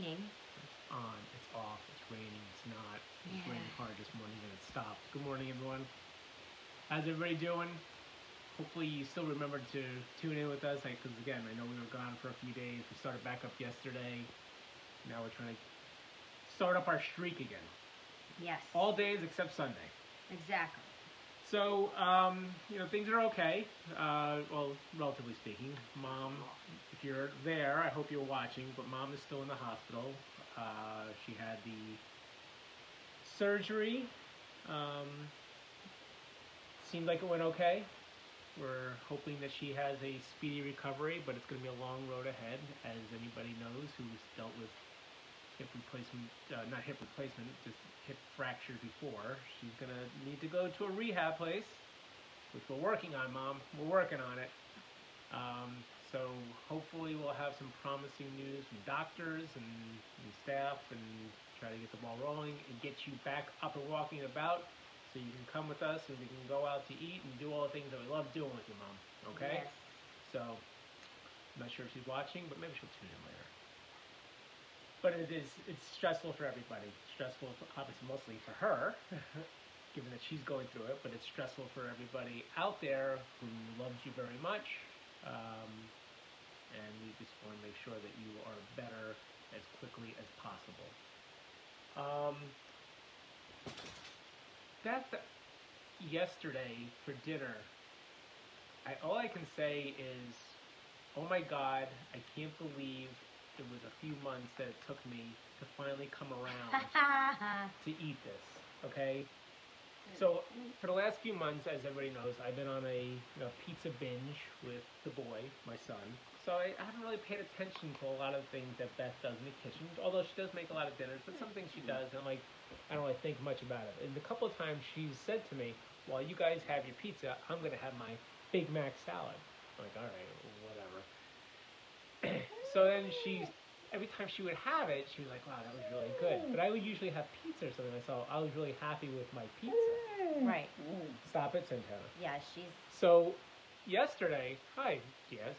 because it's. On, it's off, it's raining, it's not. It's Yeah. raining hard this morning and it stopped. Good morning, everyone. How's everybody doing? Hopefully, you still remember to tune in with us because, again, I know we were gone for a few days. We started back up yesterday. Now we're trying to start up our streak again. Yes. All days except Sunday. Exactly. So, um, you know, things are okay. Uh, well, relatively speaking. Mom, if you're there, I hope you're watching, but mom is still in the hospital. Uh, she had the surgery. Um, seemed like it went okay. We're hoping that she has a speedy recovery, but it's going to be a long road ahead, as anybody knows who's dealt with hip replacement, uh, not hip replacement, just hip fracture before. She's going to need to go to a rehab place, which we're working on, Mom. We're working on it. Um, so hopefully we'll have some promising news from doctors and, and staff and try to get the ball rolling and get you back up and walking about so you can come with us and we can go out to eat and do all the things that we love doing with you, Mom. Okay? Yes. So, I'm not sure if she's watching, but maybe she'll tune in later. But it is, it's stressful for everybody. Stressful, obviously, mostly for her, given that she's going through it, but it's stressful for everybody out there who loves you very much. Um, and we just want to make sure that you are better as quickly as possible. Um, Beth, yesterday for dinner, I, all I can say is, oh my God, I can't believe it was a few months that it took me to finally come around to eat this. Okay. So for the last few months, as everybody knows, I've been on a you know, pizza binge with the boy, my son. So I, I haven't really paid attention to a lot of things that Beth does in the kitchen. Although she does make a lot of dinners, but some things she does, and I'm like, I don't really think much about it. And a couple of times she's said to me, "While you guys have your pizza, I'm gonna have my Big Mac salad." I'm like, all right, whatever. so then she's every time she would have it, she was like, "Wow, that was really good." But I would usually have pizza or something, so I was really happy with my pizza. Right. Stop it, Santana. Yeah, she's So yesterday, hi, Diaz.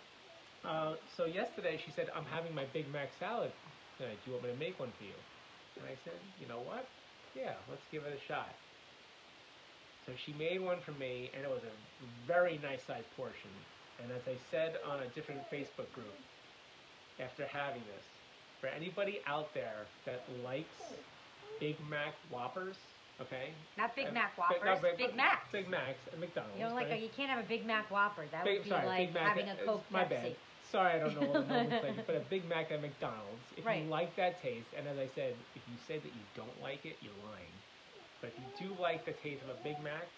Uh, so yesterday she said, "I'm having my Big Mac salad tonight. Do you want me to make one for you?" And I said, "You know what? Yeah, let's give it a shot." So she made one for me, and it was a very nice sized portion. And as I said on a different Facebook group, after having this, for anybody out there that likes Big Mac Whoppers, okay? not Big Mac Whoppers. no, Big, Big Macs. Big Macs at McDonald's. You know, like right? a, you can't have a Big Mac Whopper. That Big, would be sorry, like Mac having a Coke My Pepsi. bad. Sorry, I don't know all the nomenclature, but a Big Mac at McDonald's. If Right. you like that taste, and as I said, if you say that you don't like it, you're lying. But if you do like the taste of a Big Mac,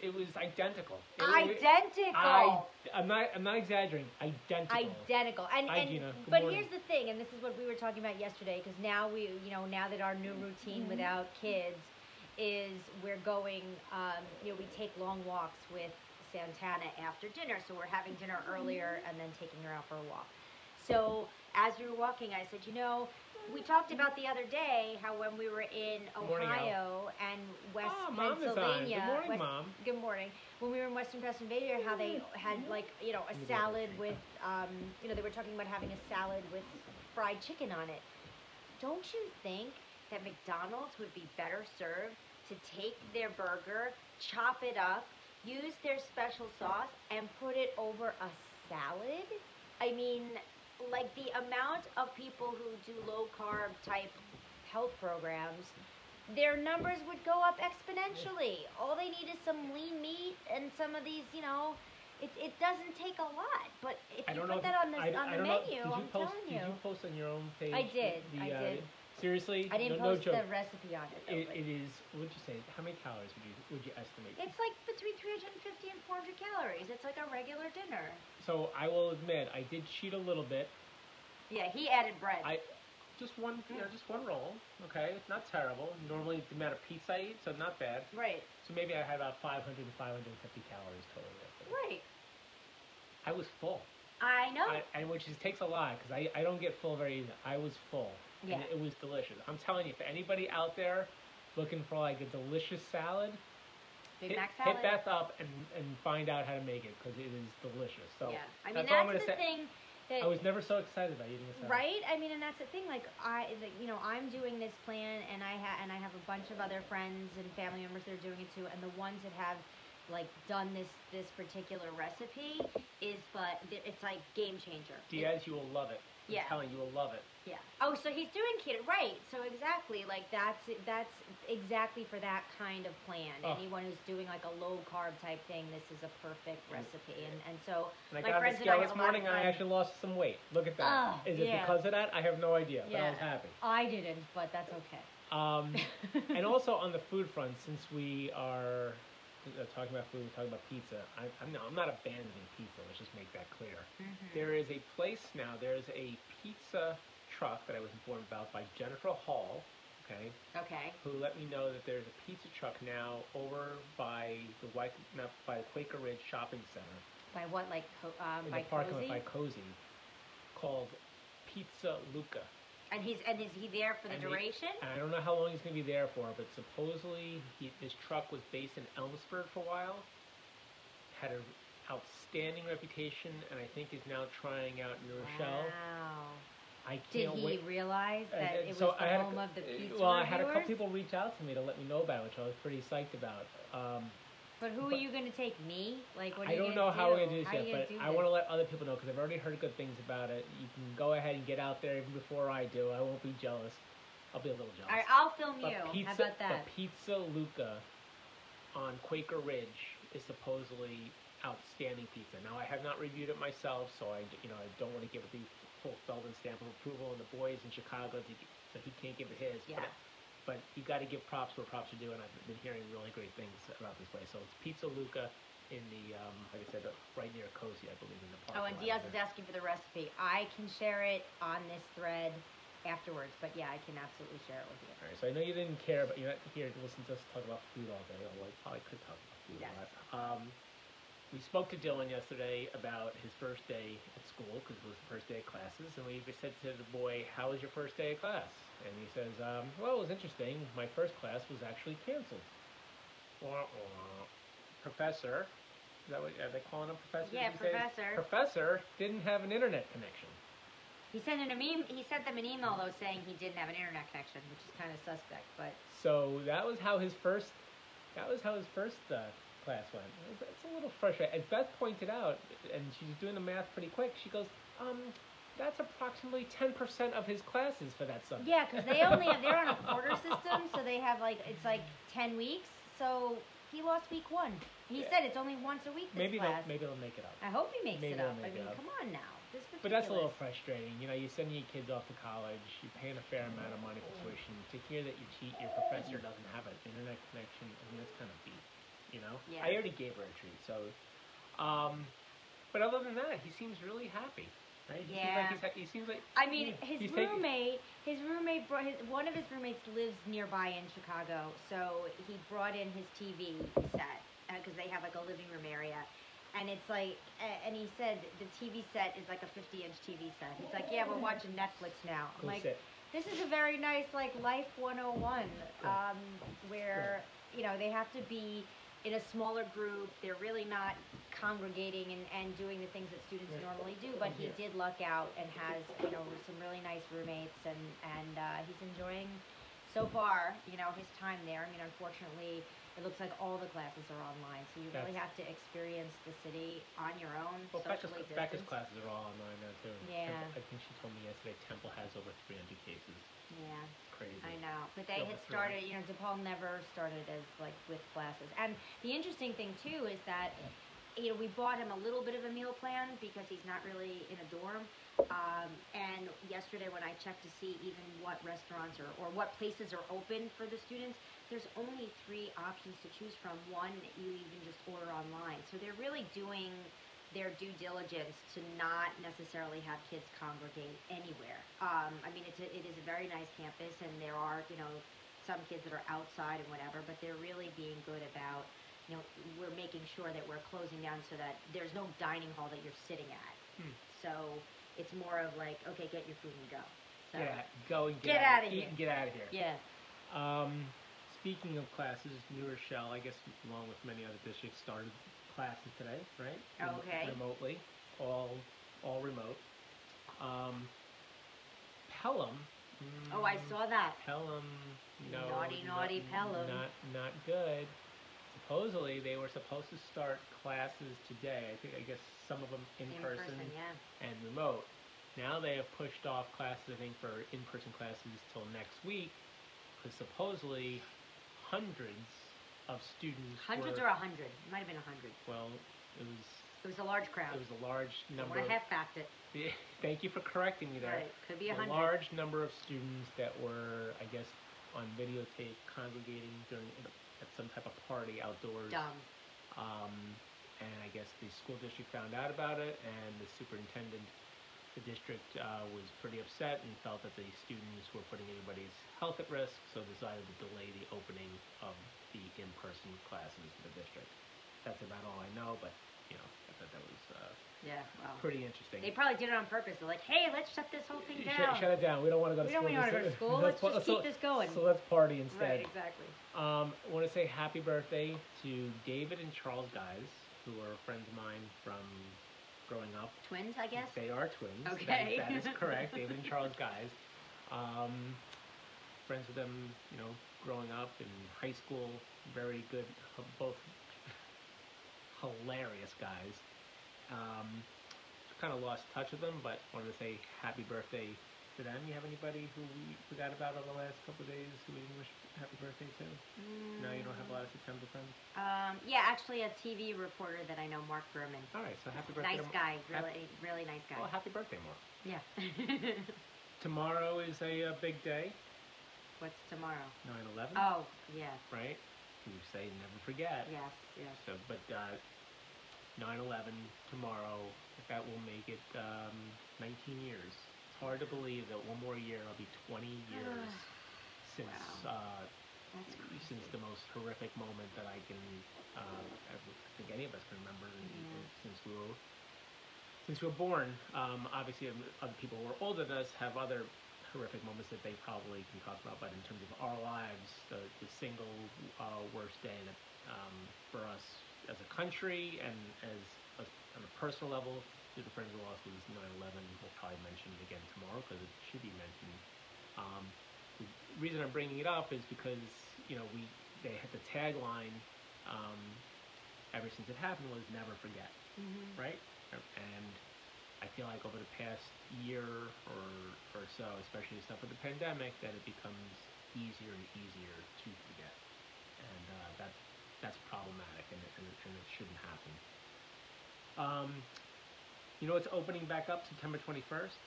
it was identical. It Identical. I, I'm not. I'm not exaggerating. Identical. Identical. And, Hi, and Gina. Good but morning. here's the thing, and this is what we were talking about yesterday, because now we, you know, now that our new routine without kids is we're going, um, you know, we take long walks with Santana after dinner, so we're having dinner earlier and then taking her out for a walk. So as we were walking, I said, you know, we talked about the other day how when we were in Ohio and West Mom. Pennsylvania, Good morning, West- Mom. Good morning. When we were in Western Pennsylvania, how they had like you know a Let me get that salad with um, you know they were talking about having a salad with fried chicken on it. Don't you think that McDonald's would be better served to take their burger, chop it up, use their special sauce, and put it over a salad? I mean, like the amount of people who do low carb type health programs their numbers would go up exponentially. All they need is some lean meat and some of these, you know, it, it doesn't take a lot. But if you put that on the I, on I the menu, you I'm post? telling Did you. you post on your own page? I did, The, I uh, did. Seriously, I didn't no, post no the recipe on it. Though, It, it is. What'd you say? How many calories would you would you estimate? it's like between 350 and 400 calories. It's like a regular dinner. So I will admit, I did cheat a little bit. Yeah, he added bread. I just one, you know, just one roll. Okay, it's not terrible. Normally the amount of pizza I eat, so not bad. Right. So maybe I had about 500 to 550 calories total. Right. I was full. I know. I, and which is, takes a lot because I, I don't get full very easily. I was full. Yeah. And it was delicious. I'm telling you, for anybody out there looking for like a delicious salad, Big hit, Mac hit. Beth up and, and find out how to make it because it is delicious. So yeah. I mean, that's all I'm that's gonna the say. thing. That, I was never so excited about eating salad. Right? I mean, and that's the thing. Like, I, like, you know, I'm doing this plan, and I ha- and I have a bunch of other friends and family members that are doing it too. And the ones that have, like, done this this particular recipe is, but it's like game changer. It- Diaz, you will love it. I'm Yeah. telling you, you will love it. Yeah. Oh, so he's doing keto, right? So exactly, like that's that's exactly for that kind of plan. Oh. Anyone who's doing like a low carb type thing, this is a perfect recipe. And and so And I My got friends and I this a lot of morning and I actually lost some weight. Look at that. Oh, Is it yeah. because of that? I have no idea, but I Yeah. was happy. I didn't, but that's okay. Um, and also on the food front, since we are uh, talking about food, we're talking about pizza. I, I'm, not, I'm not abandoning pizza. Let's just make that clear. Mhm. There is a place now. There is a pizza truck that I was informed about by Jennifer Hall. Okay, Okay. who let me know that there's a pizza truck now over by the White, not by the Quaker Ridge Shopping Center By what, like, co- um, in by the parking lot Cozy? by Cozy, called Pizza Luca. And he's and is he there for the And he- duration? And I don't know how long he's going to be there for, but supposedly he, his truck was based in Elmsford for a while, had an outstanding reputation, and I think is now trying out New Rochelle. Wow. I Did can't he wait. realize that and it was so the I had a home cou- of the uh, pizza Well, I had a couple reviewers? people reach out to me to let me know about it, which I was pretty psyched about. Um, But who are but- you going to take? Me? Like, what are I you don't gonna know how we're gonna do this How you yet, gonna but do I want to let other people know because I've already heard good things about it. You can go ahead and get out there even before I do. I won't be jealous. I'll be a little jealous. All right, I'll film But you. pizza, How about that? But Pizza Luca on Quaker Ridge is supposedly outstanding pizza. Now I have not reviewed it myself, so I you know I don't want to give it the full Feldman stamp of approval. And the boys in Chicago, so he can't give it his. Yeah. But, but you got to give props where props are due, and I've been hearing really great things about this place. So it's Pizza Luca in the um, like I said, right near Cozy, I believe in the park. Oh, and Diaz is asking for the recipe. I can share it on this thread afterwards, but yeah, I can absolutely share it with you. All right, so I know you didn't care, but you're not here to listen to us talk about food all day. Although I probably could talk about food Yes. a lot. Um, we spoke to Dylan yesterday about his first day at school because it was the first day of classes, and we said to the boy, "How was your first day of class?" And he says, um, "Well, it was interesting. My first class was actually canceled." Wah, wah. Professor, is that what are they calling him? Professor? Yeah, professor. Professor didn't have an internet connection. He sent an e- he sent them an email though saying he didn't have an internet connection, which is kind of suspect. But So that was how his first. That was how his first uh, class went. It It's a little frustrating. As Beth pointed out, and she's doing the math pretty quick. She goes, um, "That's approximately ten percent of his classes for that subject." yeah, because they only have they're on a quarter system, so they have like it's like ten weeks. So he lost week one. He Yeah. said it's only once a week. Maybe class. they'll maybe they'll make it up. I hope he makes maybe it up. I mean, up. come on now. But that's a little frustrating. You know, you're sending your kids off to college. You're paying a fair amount of money for tuition. To hear that your te- your professor doesn't have an internet connection, I mean, that's kind of beat. You know, Yeah. I already gave her a treat. So, um, but other than that, he seems really happy. Right? He Yeah. Seems like he's, he seems like I mean, Yeah, his roommate, his roommate brought his one of his roommates lives nearby in Chicago, so he brought in his TV set because they have like a living room area, and it's like, and he said the TV set is like a 50 inch TV set. He's like, yeah, we're watching Netflix now. I'm like, this is a very nice like life 101, um, where you know they have to be in a smaller group. They're really not congregating and, and doing the things that students normally do. But he did luck out and has you know some really nice roommates and and uh, he's enjoying so far you know his time there. I mean, unfortunately. It looks like all the classes are online, so you really have to experience the city on your own, Well, Becca's, Becca's classes are all online now too. Yeah. Temple- I think she told me yesterday Temple has over 300 cases. Yeah. Crazy. I know, but they had the started. You know, DePaul never started as like with classes. And the interesting thing too is that you know we bought him a little bit of a meal plan because he's not really in a dorm. Um, and yesterday when I checked to see even what restaurants or, or what places are open for the students, there's only three options to choose from. One, you even just order online. So they're really doing their due diligence to not necessarily have kids congregate anywhere. Um, I mean, it's a, it is a very nice campus, and there are you know some kids that are outside and whatever, but they're really being good about you know we're making sure that we're closing down so that there's no dining hall that you're sitting at. Hmm. So it's more of like okay, get your food and go. So, Yeah, go and Get get, outta out, here. Eat and get out of here. yeah. Um, speaking of classes, New Rochelle, I guess along with many other districts, started classes today, right? Okay. Remotely, all all remote. Um, Pelham. Oh, I mm, saw that. Pelham. No. Naughty, not- naughty Pelham. Not not good. Supposedly they were supposed to start classes today. I think I guess some of them in, In person, person, yeah. and remote. Now they have pushed off classes, I think, for in-person classes till next week, because supposedly hundreds of students Hundreds were, or a hundred? It might have been a hundred. well, it was It was a large crowd. it was a large number. of- half fact it. Thank you for correcting me there. Right. Could be a a hundred. large number of students that were, I guess, on videotape congregating during at some type of party outdoors. Dumb. Um, and I guess the school district found out about it, and the superintendent, the district uh, was pretty upset and felt that the students were putting anybody's health at risk, so decided to delay the opening of the in-person classes in the district. That's about all I know, but you know, I thought that was uh, Yeah. Wow. pretty interesting. They probably did it on purpose. They're like, hey, let's shut this whole thing Shut- down. Shut, it down. We don't want to go to We don't school. wanna go to school. Let's pa- just keep this going. So let's party instead. Right. Exactly. Um, I want to say happy birthday to David and Charles Guys, who are friends of mine from growing up. Twins, I guess. They are twins. That- Okay. that is correct. David and Charles Guys. Um, friends with them, you know, growing up in high school. Very good, both hilarious guys. Um, kind of lost touch with them, but wanted to say happy birthday them. You have anybody who we forgot about over the last couple of days who we didn't wish happy birthday to? No, you don't have a lot of September friends. Um, yeah, actually, a TV reporter that I know, Mark Berman. All right, so happy birthday. Nice to guy. Really, really nice guy. Well, happy birthday, Mark. yeah. Tomorrow is a uh, big day, What's tomorrow? 9/11, Oh, yes, right? You say never forget. yes, yes. So, but uh, 9/11 tomorrow, that will make it um, 19 years. It's hard to believe that one more year will be 20 years since Wow. uh, since the most horrific moment that I can uh, ever, I think any of us can remember Yeah. since we were since we were born. Um, obviously, um, other people who are older than us have other horrific moments that they probably can talk about. But in terms of our lives, the, the single uh, worst day that, um, for us as a country and as a, on a personal level, to friends we lost was 9/11. We'll probably mention it again tomorrow because it should be mentioned. Um, the reason I'm bringing it up is because you know we they had the tagline um, ever since it happened was never forget, Mhm. right? And I feel like over the past year or or so, especially stuff with the pandemic, that it becomes easier and easier to forget, and uh, that that's problematic, and it, and, and it shouldn't happen. Um, you know, it's opening back up September 21st.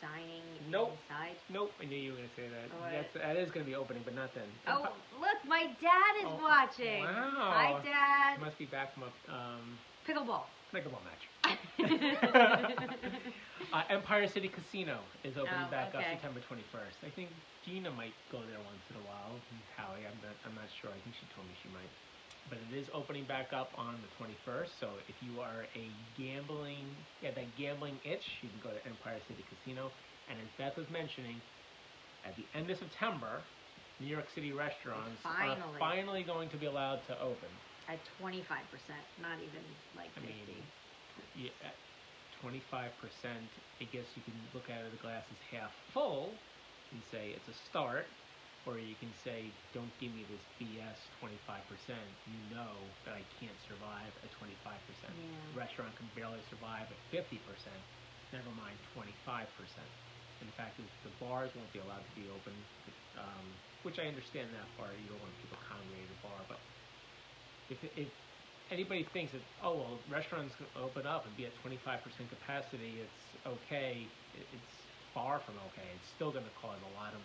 Dining Nope. inside. Nope, I knew you were going to say that. What? That's, that is going to be opening, but not then. Oh, look, my dad is Oh, watching. wow. Hi, Dad. You must be back from a um, Pickleball. pickleball match. uh, Empire City Casino is opening Oh, back up. September 21st. I think Gina might go there once in a while. and Howie, I'm not, I'm not sure. I think she told me she might. But it is opening back up on the 21st. So if you are a gambling, yeah, that gambling itch, you can go to Empire City Casino. And as Beth was mentioning, at the end of September, New York City restaurants are Finally. finally going to be allowed to open. At 25%, not even like 50. I 50. mean, yeah, 25%, I guess you can look at it, the glass is half full and say it's a start, or you can say, don't give me this BS 25%. You know that I can't survive at 25%. Yeah. Restaurant can barely survive at 50%, never mind 25%. In fact, the the bars won't be allowed to be open, um, which I understand that part. You don't want people congregating at a bar, but if, if anybody thinks that oh well restaurants can open up and be at 25% capacity it's okay it, it's far from okay it's still going to cause a lot of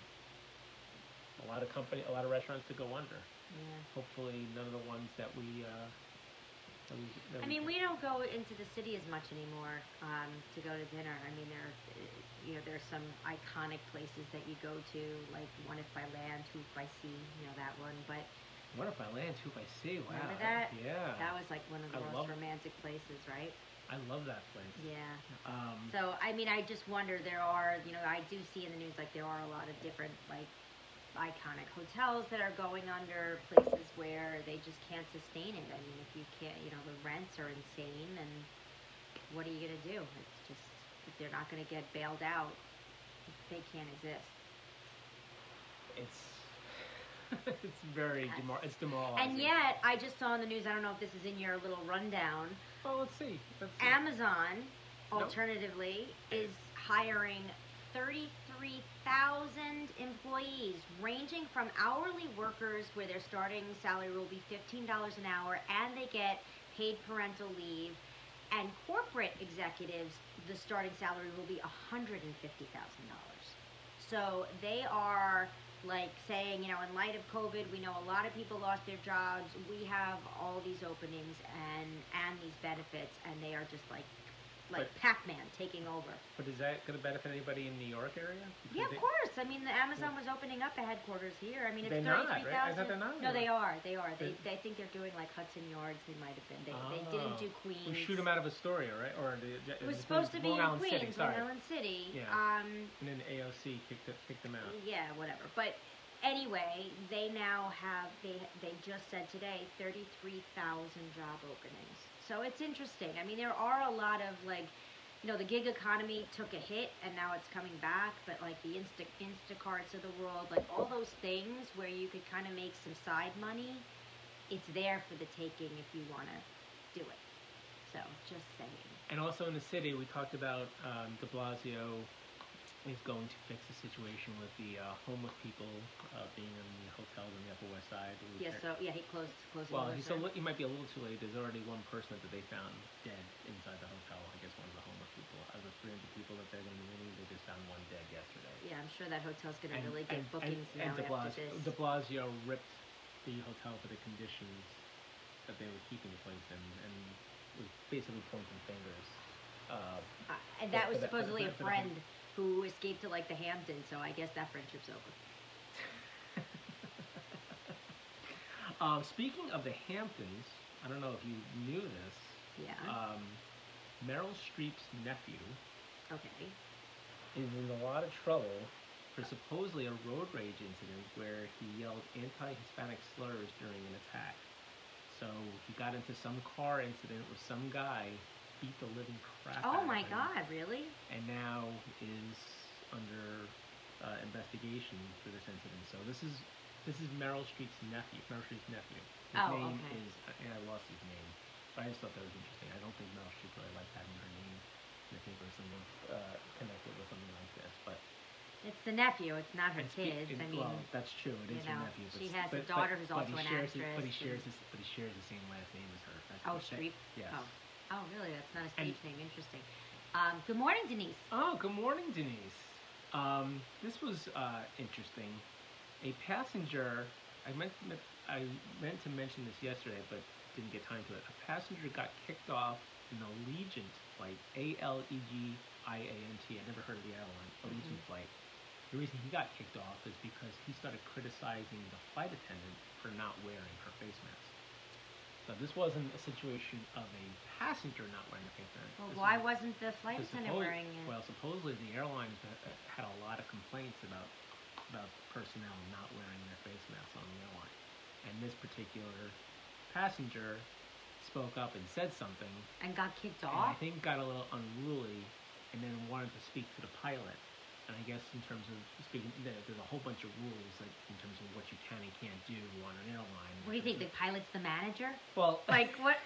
a lot of company a lot of restaurants to go under Yeah. hopefully none of the ones that we uh, That we, that I mean, we don't go into the city as much anymore um, to go to dinner. I mean, there, you know, there's some iconic places that you go to, like One If I Land, Two If I See, you know that one. But What if I land two if by sea? Wow. Remember that? Yeah. that was like one of the I most romantic places, right? I love that place. Yeah. Um, So I mean, I just wonder. There are, you know, I do see in the news like there are a lot of different like iconic hotels that are going under, places where they just can't sustain it. I mean, if you can't, you know, the rents are insane, and what are you gonna do? It's just if they're not gonna get bailed out, they can't exist. it's it's very Yes. demor- it's demoralizing. And yet, I just saw in the news. I don't know if this is in your little rundown. well, let's see. Let's see. Amazon, Nope. alternatively, is hiring 33,000 employees, ranging from hourly workers, where their starting salary will be $15 an hour, and they get paid parental leave, and corporate executives, the starting salary will be $150,000. So they are like saying, you know, in light of COVID, we know a lot of people lost their jobs. We have all these openings and and these benefits, and they are just like like But- Pac-Man taking over. But is that going to benefit anybody in New York area? Because Yeah, of they- course. I mean, the Amazon was opening up a headquarters here. I mean, it's They're not, right? thirty-three I thousand. thought they're not No, they are. They are. They, They- they think they're doing like Hudson Yards. They might have been. They, they didn't Oh. do Queens. We shoot them out of Astoria, right? Or the, the, It was supposed to be Long in Island Queens, City. Sorry. Long Island City. Yeah. Um, And then AOC kicked it, kicked them out. yeah, whatever. But anyway, they now have they they just said today thirty three thousand job openings. So it's interesting. I mean, there are a lot of like, you know, the gig economy took a hit and now it's coming back. But like the Insta Instacarts of the world, like all those things where you could kind of make some side money, it's there for the taking if you want to do it. So just saying. And also in the city, we talked about um, De Blasio is going to fix the situation with the uh, homeless people uh, being in the hotels on the Upper West Side. Yeah. So yeah, he closed closing. Well, he's a li- he might be a little too late. There's already one person that they found dead inside the hotel. I guess one of the homeless people. Out of the 300 people that they're going to be meeting, they just found one dead yesterday. Yeah, I'm sure that hotel's gonna really get and- bookings and, now and de, after this. de Blasio ripped the hotel for the conditions that they were keeping the place in, and was basically pointing fingers. Uh, Uh, and that was the- for the- supposedly a friend who escaped to like the Hamptons, so I guess that friendship's over. um, speaking of the Hamptons, I don't know if you knew this. Yeah. Um, Meryl Streep's nephew okay. is in a lot of trouble for supposedly a road rage incident where he yelled anti-Hispanic slurs during an attack. So he got into some car incident with some guy, beat the living crap out Oh of my him, God! Really? and now is under uh, investigation for this incident. So this is this is Meryl Streep's nephew. Meryl Streep's nephew. His Oh, name okay. is and I lost his name, but I just thought that was interesting. I don't think Meryl Streep really liked having her name in the paper or something uh, connected with something like this. But It's the nephew. It's not her kids. I mean, well, that's true. It you is her know, nephew. But, she has a but, daughter who's but also he an shares his- but he actress shares his, but he shares the same last name as her. That's oh, Streep. Yes. Oh. Oh, really? That's not a And- stage name. Interesting. Um, good morning, Denise. Oh, good morning, Denise. Um, this was uh, interesting. A passenger, I meant, to, I meant to mention this yesterday, but didn't get time to it. A passenger got kicked off an Allegiant flight, A L E G I A N T. I never heard of the airline, Allegiant Mhm. flight. The reason he got kicked off is because he started criticizing the flight attendant for not wearing her face mask. So this wasn't a situation of a passenger not wearing a face mask. Well, This why was- wasn't the flight attendant suppose- wearing it? Well, supposedly the airlines had a lot of complaints about about personnel not wearing their face masks on the airline, and this particular passenger spoke up and said something, and got kicked and I think got a little unruly, and then wanted to speak to the pilot. And I guess in terms of speaking, there's a whole bunch of rules like in terms of what you can and can't do on an airline. What do you think? The pilot's the manager? Well, Like what?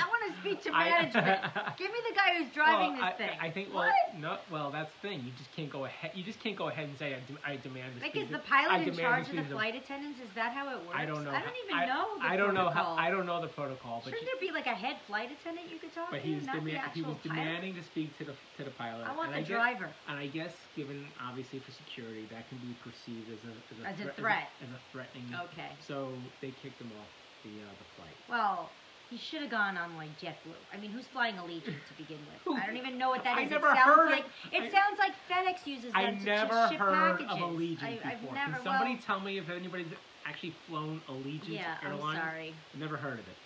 I want to speak to I- management. Give me the guy who's driving well, this I, thing. I think well, What? no, well, that's the thing. You just can't go ahead. You just can't go ahead and say I, de- I demand. Like, is the pilot in charge of the flight attendants? Is that how it works? I don't know. I don't even I, know I don't know how. I don't know the protocol, but Shouldn't you- there be like a head flight attendant you could talk but to, But he was demanding to speak to the to the pilot. I want the I guess, driver. And I guess, given obviously for security, that can be perceived as a as a, As a threat, threat. as a, threatening. Okay. So they kicked him off the uh, the flight. Well, He should have gone on like JetBlue. I mean, who's flying Allegiant to begin with? I don't even know what that is. I never it sounds heard of- like it I- sounds like FedEx uses them I to, never ship heard packages. of Allegiant I, before. I've never. Can somebody well, tell me if anybody's actually flown Allegiant yeah, I'm sorry. Never heard of it.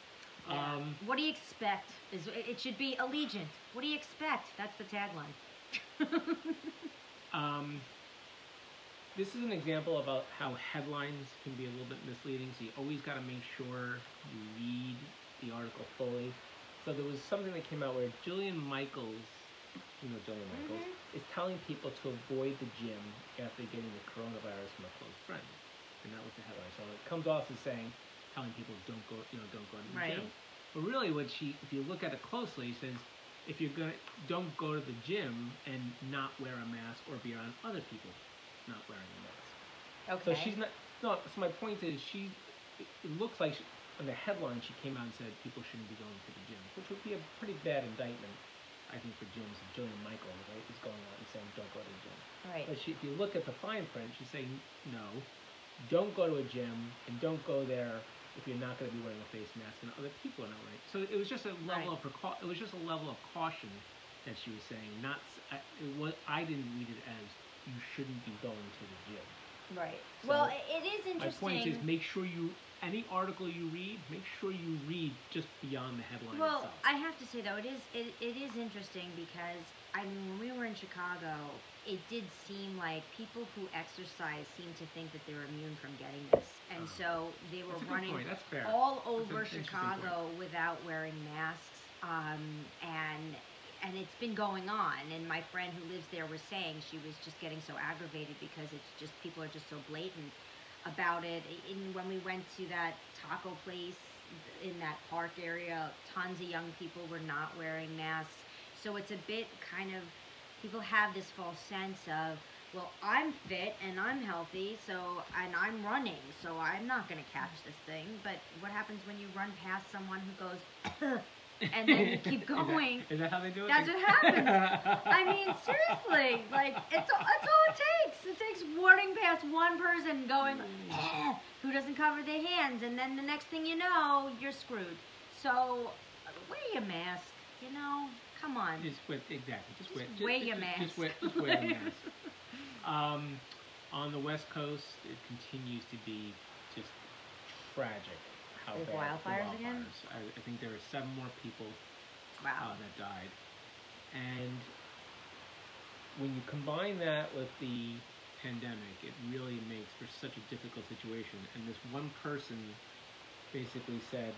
Yeah. Um, what do you expect? Is it it should be Allegiant. What do you expect? That's the tagline. Um, this is an example about how headlines can be a little bit misleading, so you always got to make sure you read the article fully. So there was something that came out where Jillian Michaels, you know Jillian Michaels, is telling people to avoid the gym after getting the coronavirus from a close friend, and that was the headline. So it comes off as saying, telling people don't go, you know, don't go to the Right. gym. But really, what she, if you look at it closely, says if you're gonna don't go to the gym and not wear a mask or be around other people not wearing a mask. Okay. So she's not. No. So my point is, she. It, looks like she, in the headline she came out and said people shouldn't be going to the gym, which would be a pretty bad indictment, I think, for gyms. Jillian Michaels right, is going out and saying don't go to the gym. right. But she, if you look at the fine print, she's saying no, don't go to a gym and don't go there if you're not going to be wearing a face mask and other people are not wearing. So it was just a level Right. of precau- It was just a level of caution that she was saying. Not I, it was, I didn't read it as you shouldn't be going to the gym. Right. So, well, it is My interesting. point is, make sure you any article you read, make sure you read just beyond the headline Well, itself. I have to say though, it is it, it is interesting because I mean, when we were in Chicago, it did seem like people who exercise seem to think that they're immune from getting this, and Oh. so they were running. All over Chicago without wearing masks, um, and and it's been going on. And my friend who lives there was saying she was just getting so aggravated because it's just people are just so blatant about it. In when we went to that taco place in that park area, tons of young people were not wearing masks. So it's a bit kind of people have this false sense of well, I'm fit and I'm healthy, so and I'm running, so I'm not gonna catch this thing. But what happens when you run past someone who goes, and then you keep going? Is that how they do it? That's what happens. I mean, seriously, like it's all, that's all it takes. It takes running past one person going who doesn't cover their hands, and then the next thing you know, you're screwed. So wear your mask. You know, come on. Just wear exactly. Just, Just wear. wear just, your just, mask. Just wear, just wear the mask. Um, on the West Coast, it continues to be just tragic. How With bad the wildfires again? I, I think there are seven more people uh, that died, and when you combine that with the pandemic, it really makes for such a difficult situation. And this one person basically said,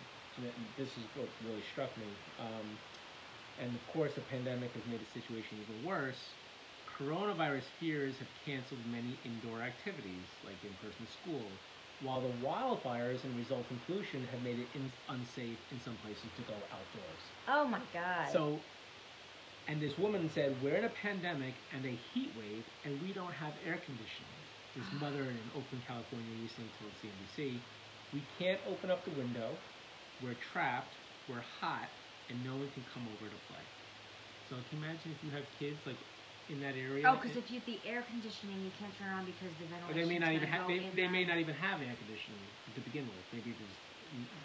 this is what really struck me. Um, and of course, the pandemic has made the situation even worse. Coronavirus fears have canceled many indoor activities, like in-person school, while the wildfires and resulting pollution have made it in- unsafe in some places to go outdoors. Oh my God. So, and this woman said, "We're in a pandemic and a heat wave, and we don't have air conditioning." This ah. mother in Oakland, California, listening to the CNBC, we can't open up the window. We're trapped. We're hot, and no one can come over to play. So, can you imagine if you have kids like in that area? Oh, because if you have the air conditioning, you can't turn on because the ventilation. they may not even have. They, they the- may not even have air conditioning to begin with. Maybe there's,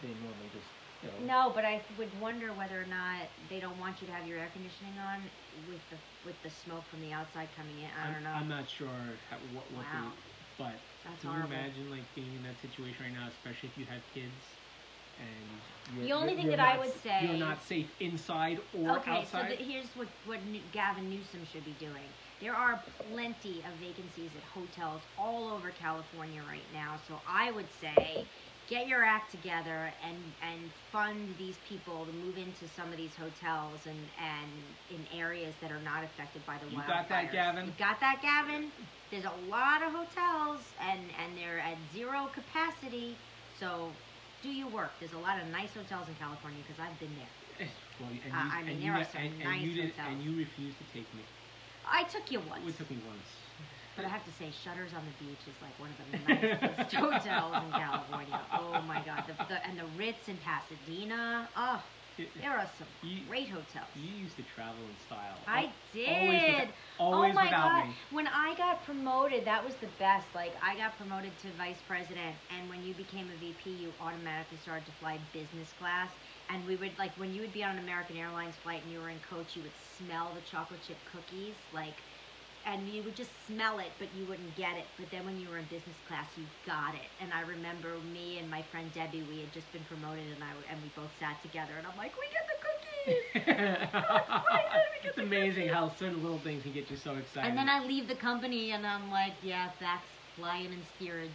they normally just you know. No, but I would wonder whether or not they don't want you to have your air conditioning on with the with the smoke from the outside coming in. I I'm, don't know. I'm not sure how, what what Wow. the but That's can horrible. you imagine like being in that situation right now, especially if you have kids and you're, The only you're- thing you're that I not would say- you're not safe inside or okay, outside. so the, here's what what Gavin Newsom should be doing. There are plenty of vacancies at hotels all over California right now. So I would say, get your act together and and fund these people to move into some of these hotels and and in areas that are not affected by the You wildfires. got that, Gavin? You got that, Gavin? There's a lot of hotels and and they're at zero capacity. So do your work. There's a lot of nice hotels in California because I've been there. well, and you, Uh, I mean, and there you, are some and, and nice you did, hotels. and you refused to take me. I took you once. It took me once. But I have to say, Shutters on the Beach is like one of the nicest hotels in California. Oh my God! The, the, and the Ritz in Pasadena. Oh, It- there are some You- great hotels. you used to travel in style. I did. Always, oh my without God! me. When I got promoted, that was the best. Like I got promoted to vice president, and when you became a VP, you automatically started to fly business class. and we would like when you would be on an American Airlines flight and you were in coach, you would smell the chocolate chip cookies, like, and you would just smell it, but you wouldn't get it. But then when you were in business class, you got it. And I remember me and my friend Debbie, we had just been promoted, and I and we both sat together, and I'm like, we get. it's amazing how certain little things can get you so excited. And then I leave the company and I'm like, yeah, that's flying in steerage.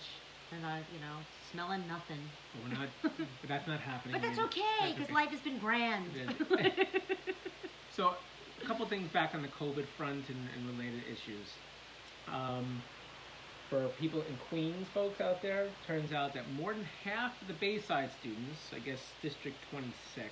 And I, you know, smelling nothing. But we're not. but that's not happening. But that's okay, because okay. life has been grand. So, a couple things back on the COVID front and, and related issues. Um, for people in Queens, folks out there, turns out that more than half of the Bayside students, I guess District 26,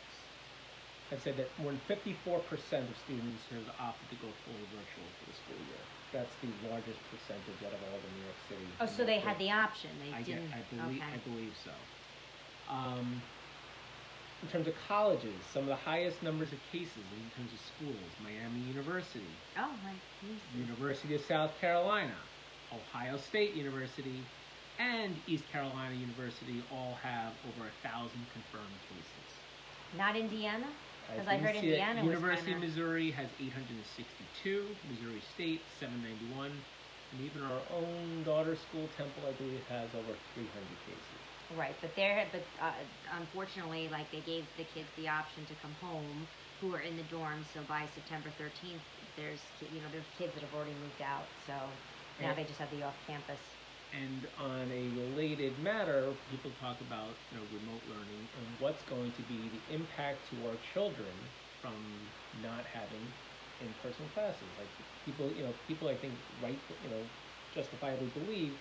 have said that more than 54% of students have opted to go fully virtual for the school year. That's the largest percentage out of all the New York City. oh, so they had the. option. They I, get, didn't. I believe okay. I believe so. Um, in terms of colleges, some of the highest numbers of cases in terms of schools: Miami University, oh, my. University of South Carolina, Ohio State University, and East Carolina University all have over a thousand confirmed cases. Not Indiana? 'Cause I heard. Indiana was University of kinda- Missouri has 862, Missouri State 791, and even our own daughter school, Temple, I believe, has over 300 cases. Right, but there, but uh, unfortunately, like they gave the kids the option to come home who are in the dorms. So by September 13th, there's ki- you know there's kids that have already moved out. So now they just have the off campus. And on a related matter, people talk about you know, remote learning and what's going to be the impact to our children from not having in-person classes. Like people, you know, people I think right, you know, justifiably believe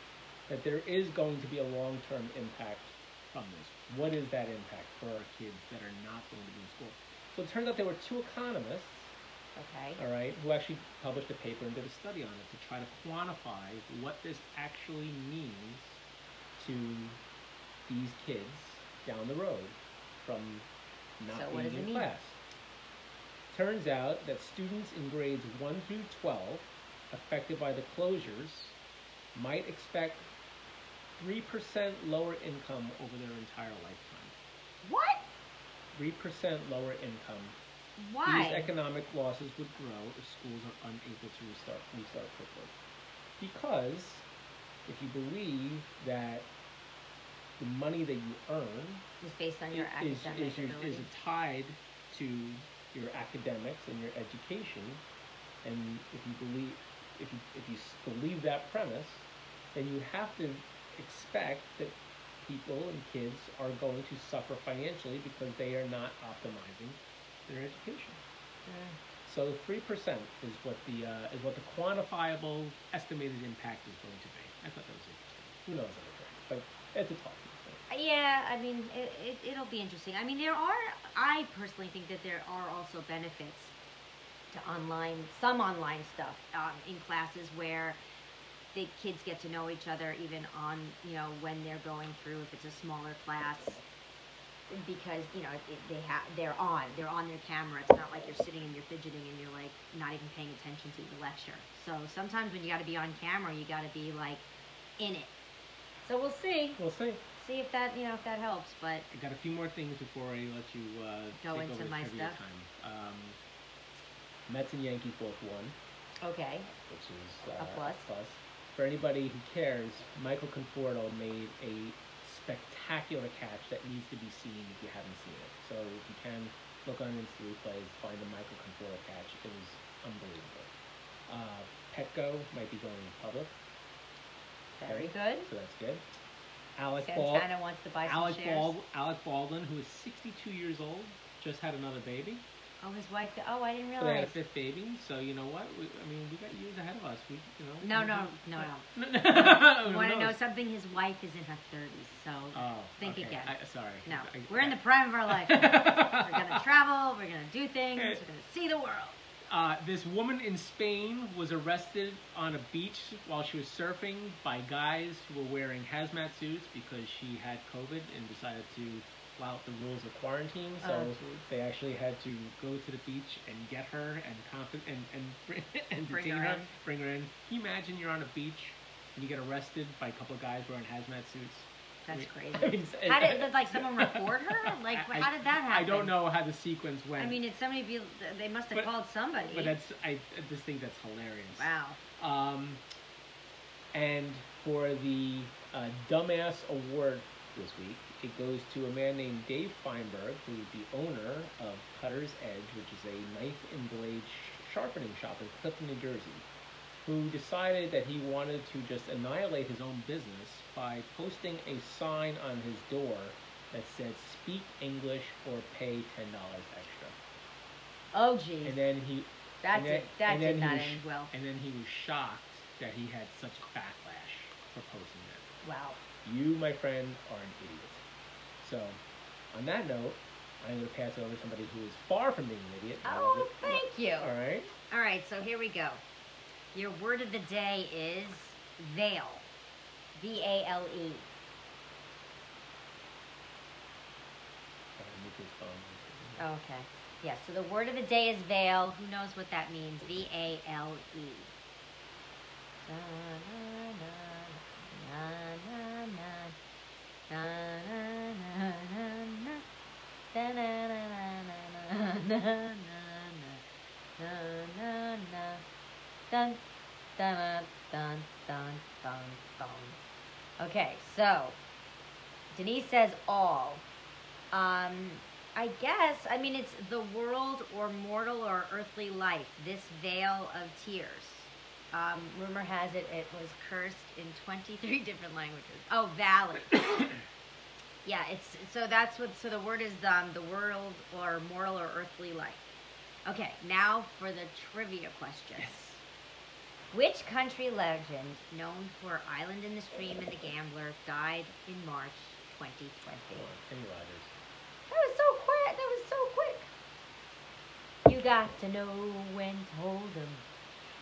that there is going to be a long-term impact from this. What is that impact for our kids that are not going to be in school? So it turns out there were two economists Okay. all right, who actually published a paper and did a study on it to try to quantify what this actually means to these kids down the road from not So what being does it in mean? class. Turns out that students in grades 1 through 12 affected by the closures might expect 3% lower income over their entire lifetime. What? 3% lower income Why? these economic losses would grow if schools are unable to restart restart quickly. Because if you believe that the money that you earn Is based on your is, academic is, your- is tied to your academics and your education, and if you believe if you if you believe that premise, then you have to expect that people and kids are going to suffer financially because they are not optimizing their education. So three percent is what the uh, is what the quantifiable estimated impact is going to be. I thought that was interesting. Who knows if it's right, but it's a talking point. Yeah, I mean, it, it, it'll be interesting. I mean, there are, I personally think that there are also benefits to online, some online stuff um, in classes where the kids get to know each other even on, you know, when they're going through, if it's a smaller class. Because you know it, they have they're on they're on their camera. It's not like you're sitting and you're fidgeting and you're like not even paying attention to the lecture. So sometimes when you got to be on camera, you got to be like in it. So we'll see We'll see. see if that you know if that helps. But I got a few more things before I let you uh, Go take into over the my stuff. time. Um, Mets and Yankees both won, okay, which is uh, A plus. For anybody who cares, Michael Conforto made a spectacular catch that needs to be seen if you haven't seen it. So if you can look on Insta replays, find the Michael Conforto catch. It was unbelievable. Uh, Petco might be going public, very Okay. good. so that's good. Alec Bald, Santana wants to buy some Alec. Bald, Alec Baldwin, who is 62 years old, just had another baby. Oh, his wife. Oh, I didn't So they had realize. a fifth baby. So you know what? We, I mean, we got years ahead of us. We, you know. No, no, no, no. no. Want to know something? His wife is in her thirties, so Oh, Think okay. again. I, sorry. no, I- we're in the prime of our life. we're gonna travel. We're gonna do things. We're gonna see the world. Uh, this woman in Spain was arrested on a beach while she was surfing by guys who were wearing hazmat suits because she had COVID and decided to flout the rules of quarantine. So geez. they actually had to go to the beach and get her and comp- and and, bring- and Bring detain her her, in. bring her in. Can you imagine you're on a beach and you get arrested by a couple of guys wearing hazmat suits? That's crazy. I mean, How did, did like someone record her? Like, I- how did that happen? I don't know how the sequence went. I mean, it's somebody be, they must have But- called somebody. but that's I, I just think that's hilarious. wow. Um, and for the uh, dumbass award this week, it goes to a man named Dave Feinberg, who is the owner of Cutter's Edge, which is a knife and blade sharpening shop in Clifton, New Jersey, who decided that he wanted to just annihilate his own business by posting a sign on his door that said "Speak English or pay ten dollars extra." Oh, geez. And then he that did, then- that did not was end well. And then he was shocked that he had such backlash for posting that. Wow. You, my friend, are an idiot. So, on that note, I'm going to pass it over to somebody who is far from being an idiot. Oh, it. thank you. All right. All right, so here we go. Your word of the day is vale. V A L E. Sorry, move his phone. Oh, okay. Yes, so the word of the day is vale. Who knows what that means? V A L E. Dun, dun, dun, dun, dun. Okay, so Denise says all. Um, I guess, I mean, it's the world or mortal or earthly life, this vale of tears. Um, rumor has it it was cursed in 23 different languages. Oh, valley. Yeah, it's so that's what, so the word is um, the world or mortal or earthly life. Okay, now for the trivia questions. Which country legend, known for Island in the Stream and the Gambler, died in March 2020? Kenny Rogers. That was so quick. That was so quick. You got to know when to hold 'em,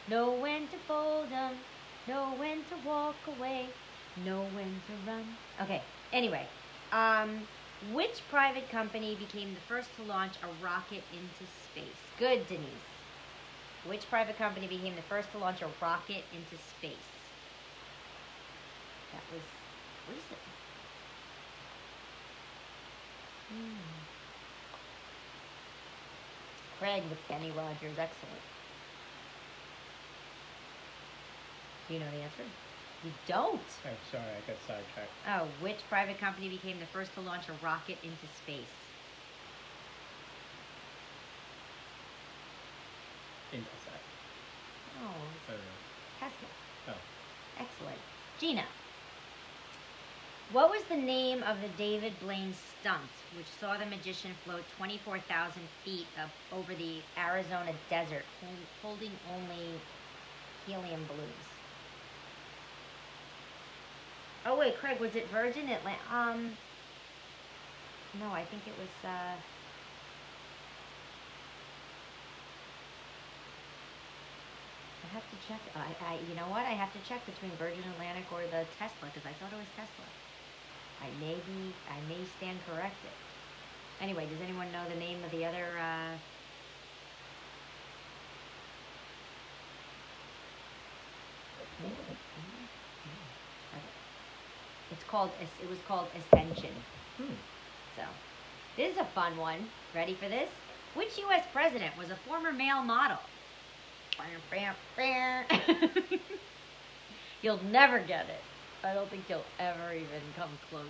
know when to fold 'em, know when to walk away, know when to run. Okay. Anyway, um, which private company became the first to launch a rocket into space? Good, Denise. Which private company became the first to launch a rocket into space? That was recent. Hmm. Craig with Kenny Rogers, excellent. Do you know the answer? You don't. I'm sorry, I got sidetracked. Oh, which private company became the first to launch a rocket into space? Intelsat. Oh, I don't. Tesla. Oh. Excellent. Gina. What was the name of the David Blaine stunt which saw the magician float 24,000 feet up over the Arizona desert holding only helium balloons? Oh wait, Craig, was it Virgin Atlantic? Um, no, I think it was. Uh, I have to check. I, I, you know what? I have to check between Virgin Atlantic or the Tesla because I thought it was Tesla. I may be, I may stand corrected. Anyway, does anyone know the name of the other? Uh, Okay. It's called. It was called Ascension. Hmm. So, this is a fun one. Ready for this? Which U.S. president was a former male model? you'll never get it. I don't think you'll ever even come close.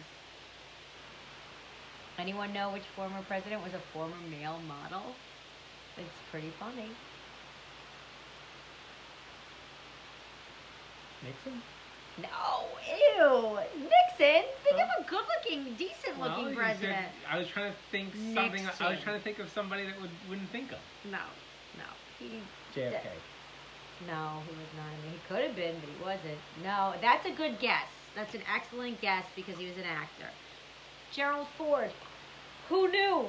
Anyone know which former president was a former male model? It's pretty funny. Nixon? No, ew, Nixon. Think of a good-looking, decent-looking you said- president. I was trying to think something. I was trying to think of somebody that would wouldn't think of. No, no. He, JFK. no, he was not. I mean, he could have been, but he wasn't. No, that's a good guess. That's an excellent guess because he was an actor. Gerald Ford. Who knew?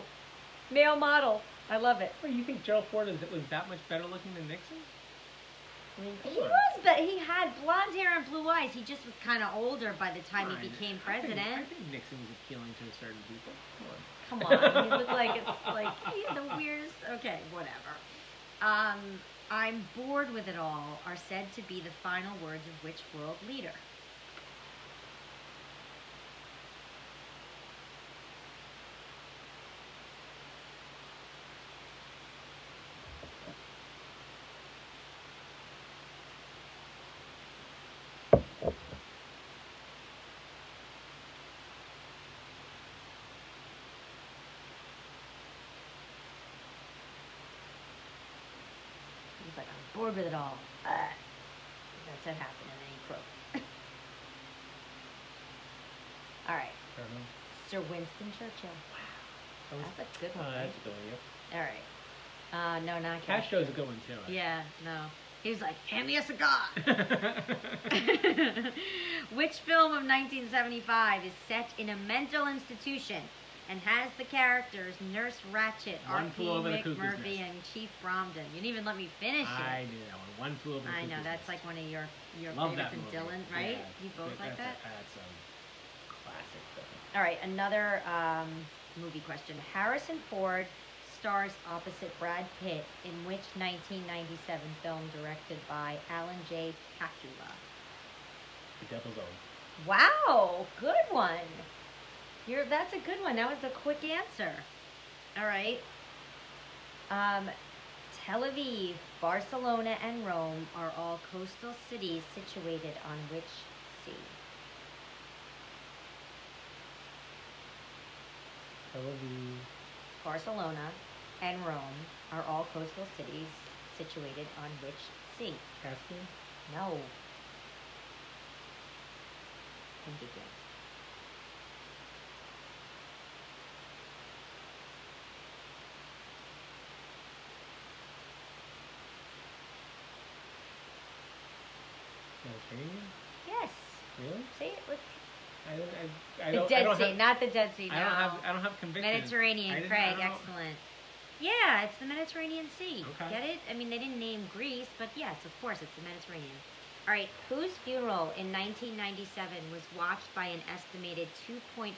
Male model. I love it. Well, you think Gerald Ford is, was that much better looking than Nixon? I mean, come He was, but he had blonde hair and blue eyes. He just was kind of older by the time Fine. he became I think- president. I think, Nixon was appealing to a certain people. Come on. Come on, you look like it's like he's the weirdest. Okay, whatever. Um, I'm bored with it all are said to be the final words of which world leader? Bored with it all. Uh, that's what happened, and then he croaked. all right, I don't know. Sir Winston Churchill. That was- That's a good one. Oh, right? that's a good one, All right. Uh, no, not Castro's a good one, too. Yeah, no. He was like, hand me a cigar. Which film of 1975 is set in a mental institution and has the characters Nurse Ratched, R.P. Flew Over the Cuckoo's McMurphy, and Chief Bromden? You didn't even let me finish it. I it. knew that one. One flew over the I know that's like one of your your Love favorites and. Dylan, right? Yeah, You both like that. That's a classic film. All right, another um, movie question. Harrison Ford stars opposite Brad Pitt in which 1997 film directed by Alan J. Pakula? The Devil's Own. Wow, good one. You're that's a good one. That was a quick answer. All right. Um, Tel Aviv, Barcelona, and Rome are all coastal cities situated on which sea? Tel Aviv. Barcelona and Rome are all coastal cities situated on which sea? Caspian? No. Think again. Mediterranean? Yes. Really? Say it with I don't. I, the don't. Dead I don't Sea, have, not the Dead Sea. I don't have. I don't have conviction. Mediterranean, I Craig, I don't know- excellent. Yeah, it's the Mediterranean Sea. Okay. Get it? I mean, they didn't name Greece, but yes, of course, it's the Mediterranean. All right, whose funeral in 1997 was watched by an estimated 2.5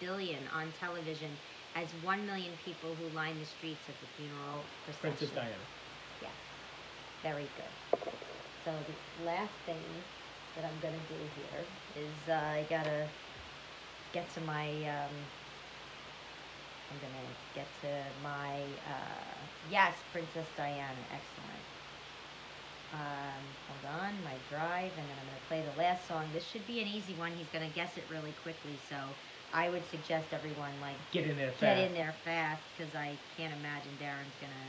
billion on television as 1 million people who lined the streets at the funeral procession? Princess Diana. Yes. Very good. So the last thing that I'm gonna do here is uh, I gotta get to my. Um, I'm gonna get to my. Uh, yes, Princess Diana. Excellent. Um, hold on, my drive, and then I'm gonna play the last song. This should be an easy one. He's gonna guess it really quickly, so I would suggest everyone like Get in there fast. get in there fast because I can't imagine Darren's gonna.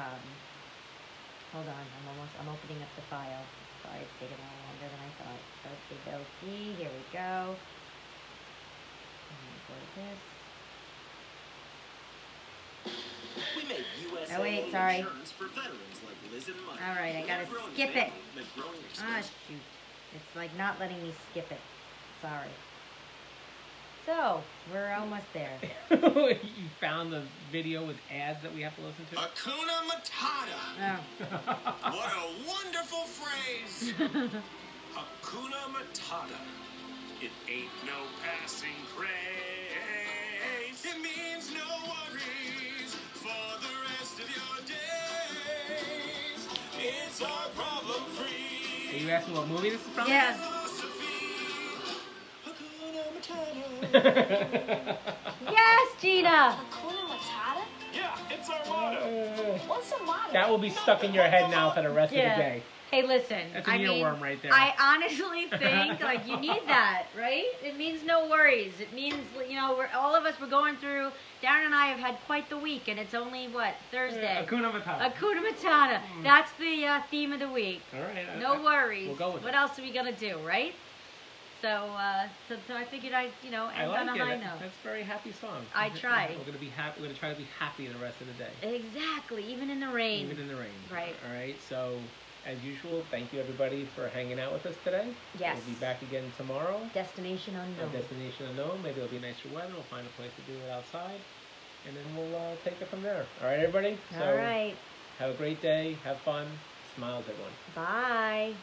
Um, hold on, I'm almost. I'm opening up the file. Sorry, it's taking a little longer than I thought. Okay, dokie. Here we go. I'm gonna go to this. We make USA Oh, wait, sorry. insurance for veterans like Liz and Mike. All right, I gotta skip it. family make growing Ah, expenses. shoot. It's like not letting me skip it. Sorry. So we're almost there. you found the video with ads that we have to listen to. Hakuna Matata. Oh. What a wonderful phrase. Hakuna Matata. It ain't no passing craze. It means no worries for the rest of your days. It's our problem Are free. you asking what movie this is from? yeah. philosophy. Hakuna Matata. Yes, Gina. Yeah, it's our motto. Uh, What's a motto? that will be stuck in your head now for the rest Yeah. of the day. Hey, listen. That's a I mean, right there. I honestly think like you need that, right? It means no worries. It means you know we're all of us we're going through. Darren and I have had quite the week, and it's only what Thursday. Hakuna Matata. Hakuna Matata. That's the uh, theme of the week. All right. I- No I- worries. We'll go with what else are we gonna do, right? So, uh, so, so I figured I, you know, I end like on a it. high note. That's a very happy song. I try. We're gonna be happy. We're gonna try to be happy the rest of the day, Exactly, even in the rain. even in the rain. Right. All right. So, as usual, thank you everybody for hanging out with us today. Yes. We'll be back again tomorrow. Destination unknown. destination unknown. Maybe it'll be nicer weather. We'll find a place to do it outside, and then we'll uh, take it from there. All right, everybody. So All right. have a great day. Have fun. Smiles, everyone. Bye.